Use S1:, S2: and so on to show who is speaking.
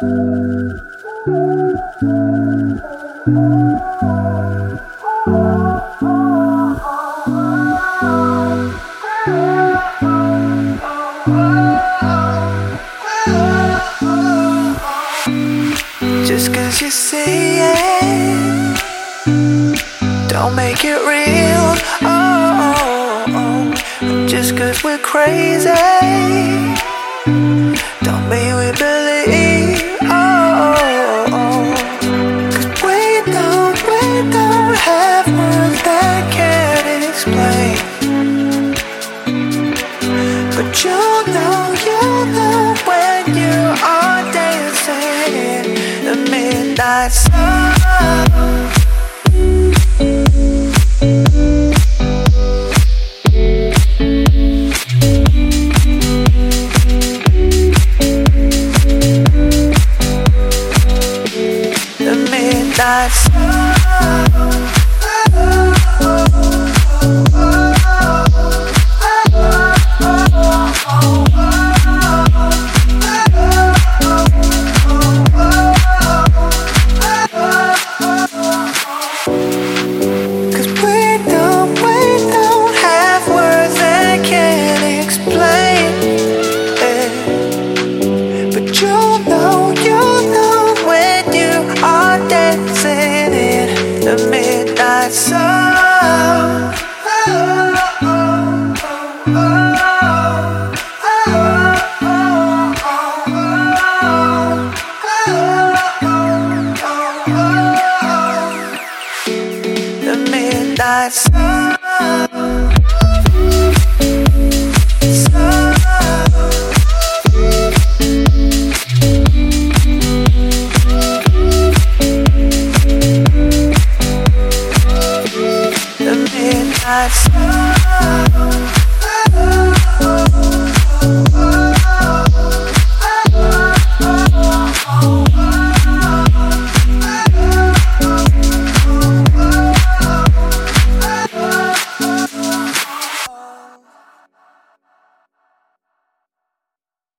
S1: Just cause you say it, don't make it real. Oh, oh, oh. just cause we're crazy, But you know, you know when you are dancing in the midnight sun. The midnight Cause midnight sun. The midnight.